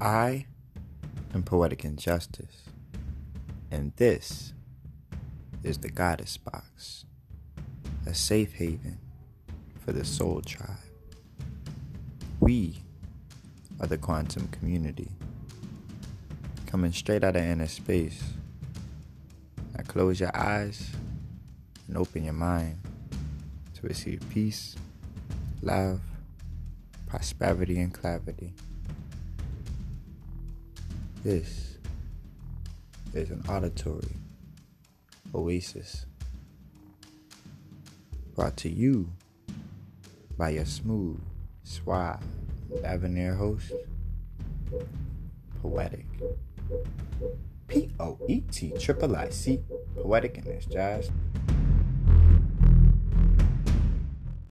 I am Poetic Injustice, and this is the Goddess Box, a safe haven for the Soul Tribe. We are the quantum community, coming straight out of inner space. Now close your eyes and open your mind to receive peace, love, prosperity, and clarity. This is an auditory oasis brought to you by your smooth, suave, debonair host, Poetic. P O E T triple I C, Poetic in this jazz.